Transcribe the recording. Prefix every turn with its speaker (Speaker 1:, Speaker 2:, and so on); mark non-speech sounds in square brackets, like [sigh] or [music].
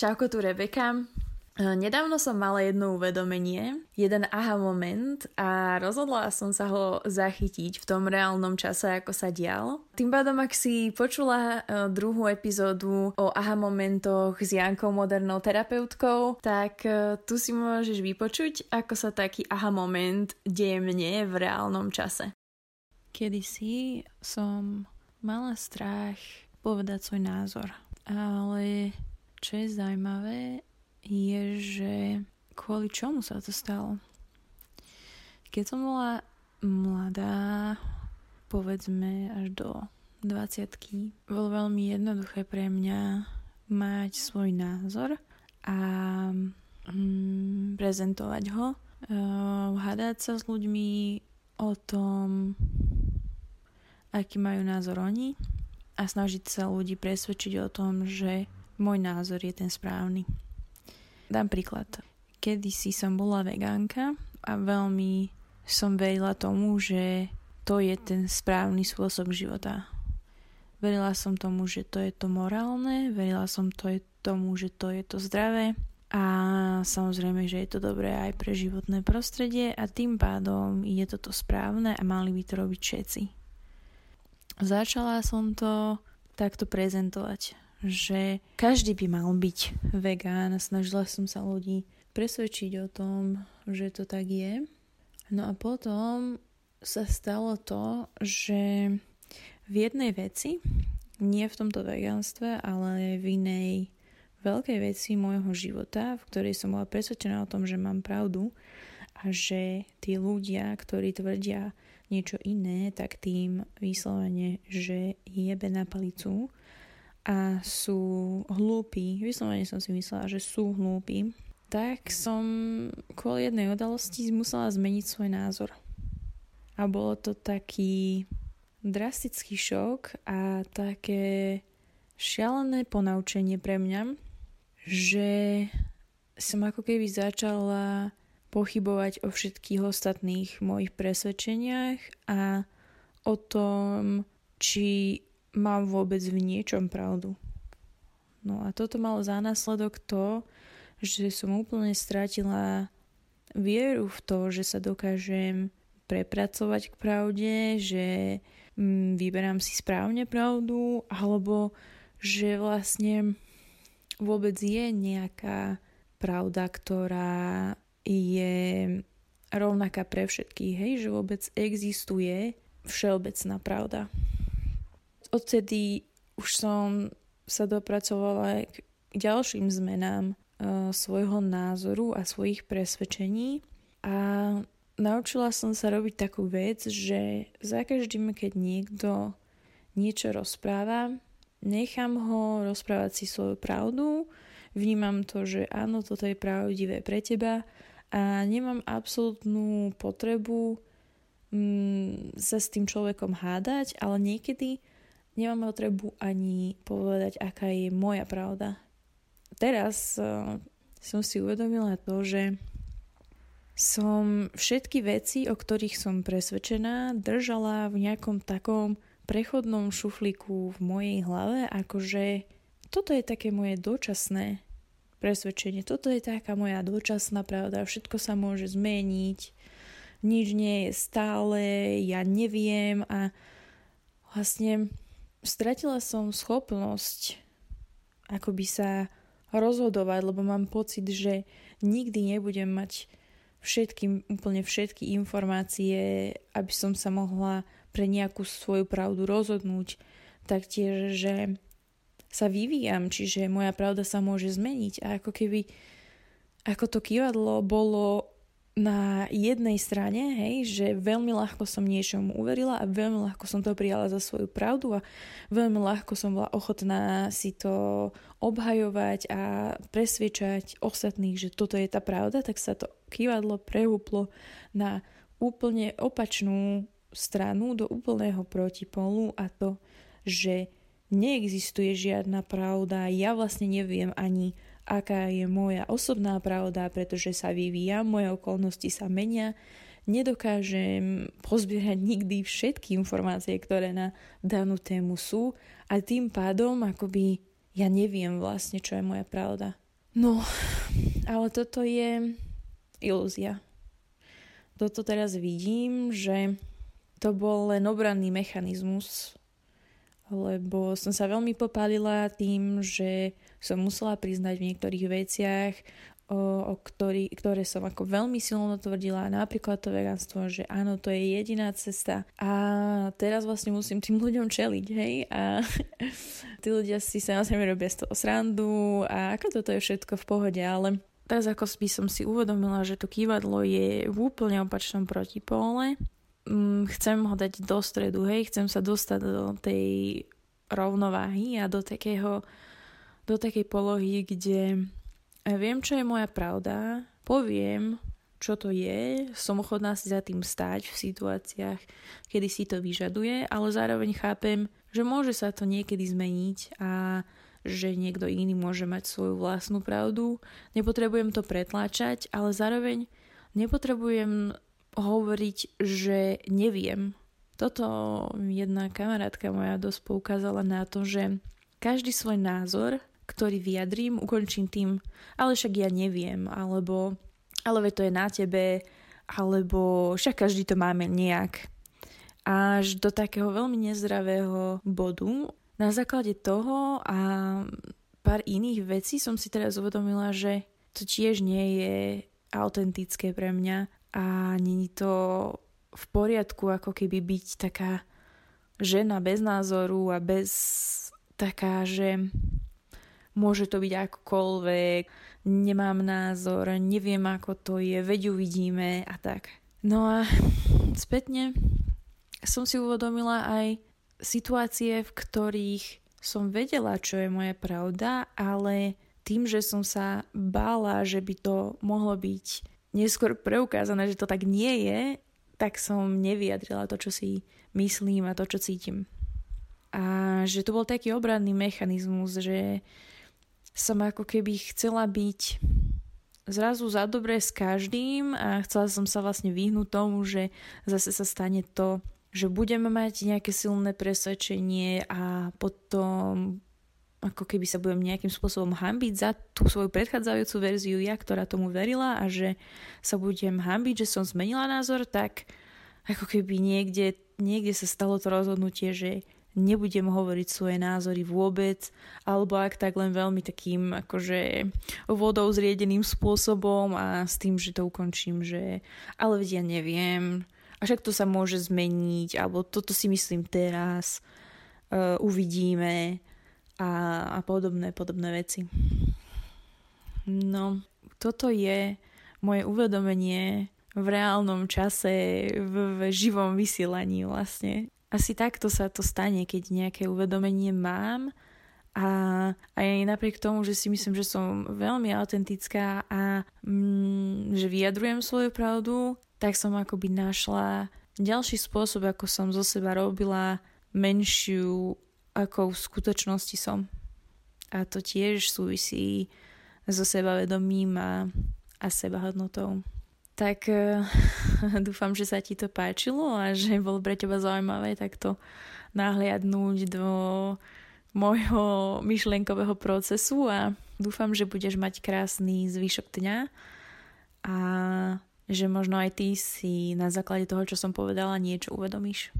Speaker 1: Čauko, tu Rebeka. Nedávno som mala jedno uvedomenie, jeden aha moment a rozhodla som sa ho zachytiť v tom reálnom čase, ako sa dial. Tým pádom, ak si počula e, druhú epizódu o aha momentoch s Jankou modernou terapeutkou, tak e, tu si môžeš vypočuť, ako sa taký aha moment deje mne v reálnom čase.
Speaker 2: Kedysi som mala strach povedať svoj názor, ale čo je zaujímavé, je, že kvôli čomu sa to stalo. Keď som bola mladá, povedzme až do 20 bolo veľmi jednoduché pre mňa mať svoj názor a mm, prezentovať ho, uh, hádať sa s ľuďmi o tom, aký majú názor oni a snažiť sa ľudí presvedčiť o tom, že môj názor je ten správny. Dám príklad. Kedy si som bola vegánka a veľmi som verila tomu, že to je ten správny spôsob života. Verila som tomu, že to je to morálne, verila som to je tomu, že to je to zdravé a samozrejme, že je to dobré aj pre životné prostredie a tým pádom je toto správne a mali by to robiť všetci. Začala som to takto prezentovať že každý by mal byť vegán. Snažila som sa ľudí presvedčiť o tom, že to tak je. No a potom sa stalo to, že v jednej veci, nie v tomto vegánstve, ale v inej veľkej veci môjho života, v ktorej som bola presvedčená o tom, že mám pravdu a že tí ľudia, ktorí tvrdia niečo iné, tak tým vyslovene, že jebe na palicu a sú hlúpi, vyslovene som si myslela, že sú hlúpi, tak som kvôli jednej udalosti musela zmeniť svoj názor. A bolo to taký drastický šok a také šialené ponaučenie pre mňa, že som ako keby začala pochybovať o všetkých ostatných mojich presvedčeniach a o tom, či mám vôbec v niečom pravdu. No a toto malo za následok to, že som úplne stratila vieru v to, že sa dokážem prepracovať k pravde, že mm, vyberám si správne pravdu, alebo že vlastne vôbec je nejaká pravda, ktorá je rovnaká pre všetkých, hej, že vôbec existuje všeobecná pravda odtedy už som sa dopracovala k ďalším zmenám uh, svojho názoru a svojich presvedčení. A naučila som sa robiť takú vec, že za každým, keď niekto niečo rozpráva, nechám ho rozprávať si svoju pravdu, vnímam to, že áno, toto je pravdivé pre teba a nemám absolútnu potrebu mm, sa s tým človekom hádať, ale niekedy nemám potrebu ani povedať, aká je moja pravda. Teraz uh, som si uvedomila to, že som všetky veci, o ktorých som presvedčená, držala v nejakom takom prechodnom šuflíku v mojej hlave, akože toto je také moje dočasné presvedčenie, toto je taká moja dočasná pravda, všetko sa môže zmeniť, nič nie je stále, ja neviem. A vlastne stratila som schopnosť akoby sa rozhodovať, lebo mám pocit, že nikdy nebudem mať všetky, úplne všetky informácie, aby som sa mohla pre nejakú svoju pravdu rozhodnúť. Taktiež, že sa vyvíjam, čiže moja pravda sa môže zmeniť a ako keby ako to kývadlo bolo na jednej strane, hej, že veľmi ľahko som niečomu uverila a veľmi ľahko som to prijala za svoju pravdu a veľmi ľahko som bola ochotná si to obhajovať a presviečať ostatných, že toto je tá pravda, tak sa to kývadlo prehúplo na úplne opačnú stranu, do úplného protipolu a to, že neexistuje žiadna pravda, ja vlastne neviem ani aká je moja osobná pravda, pretože sa vyvíja, moje okolnosti sa menia, nedokážem pozbierať nikdy všetky informácie, ktoré na danú tému sú a tým pádom akoby ja neviem vlastne, čo je moja pravda. No, ale toto je ilúzia. Toto teraz vidím, že to bol len obranný mechanizmus, lebo som sa veľmi popálila tým, že som musela priznať v niektorých veciach, o, o ktorý, ktoré som ako veľmi silno tvrdila, napríklad to vegánstvo, že áno, to je jediná cesta. A teraz vlastne musím tým ľuďom čeliť, hej, a [laughs] tí ľudia si samozrejme robia z toho srandu a ako toto je všetko v pohode, ale teraz ako by som si uvedomila, že to kývadlo je v úplne opačnom protipóle, chcem ho dať do stredu, hej, chcem sa dostať do tej rovnováhy a do takého do takej polohy, kde viem, čo je moja pravda, poviem, čo to je, som ochotná si za tým stáť v situáciách, kedy si to vyžaduje, ale zároveň chápem, že môže sa to niekedy zmeniť a že niekto iný môže mať svoju vlastnú pravdu. Nepotrebujem to pretláčať, ale zároveň nepotrebujem hovoriť, že neviem. Toto jedna kamarátka moja dosť poukázala na to, že každý svoj názor ktorý vyjadrím, ukončím tým, ale však ja neviem, alebo ale to je na tebe, alebo však každý to máme nejak. Až do takého veľmi nezdravého bodu. Na základe toho a pár iných vecí som si teraz uvedomila, že to tiež nie je autentické pre mňa a není to v poriadku ako keby byť taká žena bez názoru a bez taká, že Môže to byť akokoľvek, nemám názor, neviem ako to je, veď uvidíme a tak. No a spätne som si uvedomila aj situácie, v ktorých som vedela, čo je moja pravda, ale tým, že som sa bála, že by to mohlo byť neskôr preukázané, že to tak nie je, tak som nevyjadrila to, čo si myslím a to, čo cítim. A že to bol taký obranný mechanizmus, že som ako keby chcela byť zrazu za dobré s každým a chcela som sa vlastne vyhnúť tomu, že zase sa stane to, že budeme mať nejaké silné presvedčenie a potom ako keby sa budem nejakým spôsobom hambiť za tú svoju predchádzajúcu verziu ja, ktorá tomu verila a že sa budem hambiť, že som zmenila názor, tak ako keby niekde, niekde sa stalo to rozhodnutie, že nebudem hovoriť svoje názory vôbec, alebo ak tak len veľmi takým akože vodou zriedeným spôsobom a s tým, že to ukončím, že ale vedia ja neviem, a však to sa môže zmeniť, alebo toto si myslím teraz, uh, uvidíme a, a podobné, podobné veci. No, toto je moje uvedomenie v reálnom čase, v, v živom vysielaní vlastne asi takto sa to stane, keď nejaké uvedomenie mám a aj napriek tomu, že si myslím, že som veľmi autentická a mm, že vyjadrujem svoju pravdu, tak som akoby našla ďalší spôsob, ako som zo seba robila menšiu, ako v skutočnosti som. A to tiež súvisí so sebavedomím a, a sebahodnotou tak uh, [laughs] dúfam, že sa ti to páčilo a že bolo pre teba zaujímavé takto nahliadnúť do môjho myšlienkového procesu a dúfam, že budeš mať krásny zvyšok dňa a že možno aj ty si na základe toho, čo som povedala, niečo uvedomíš.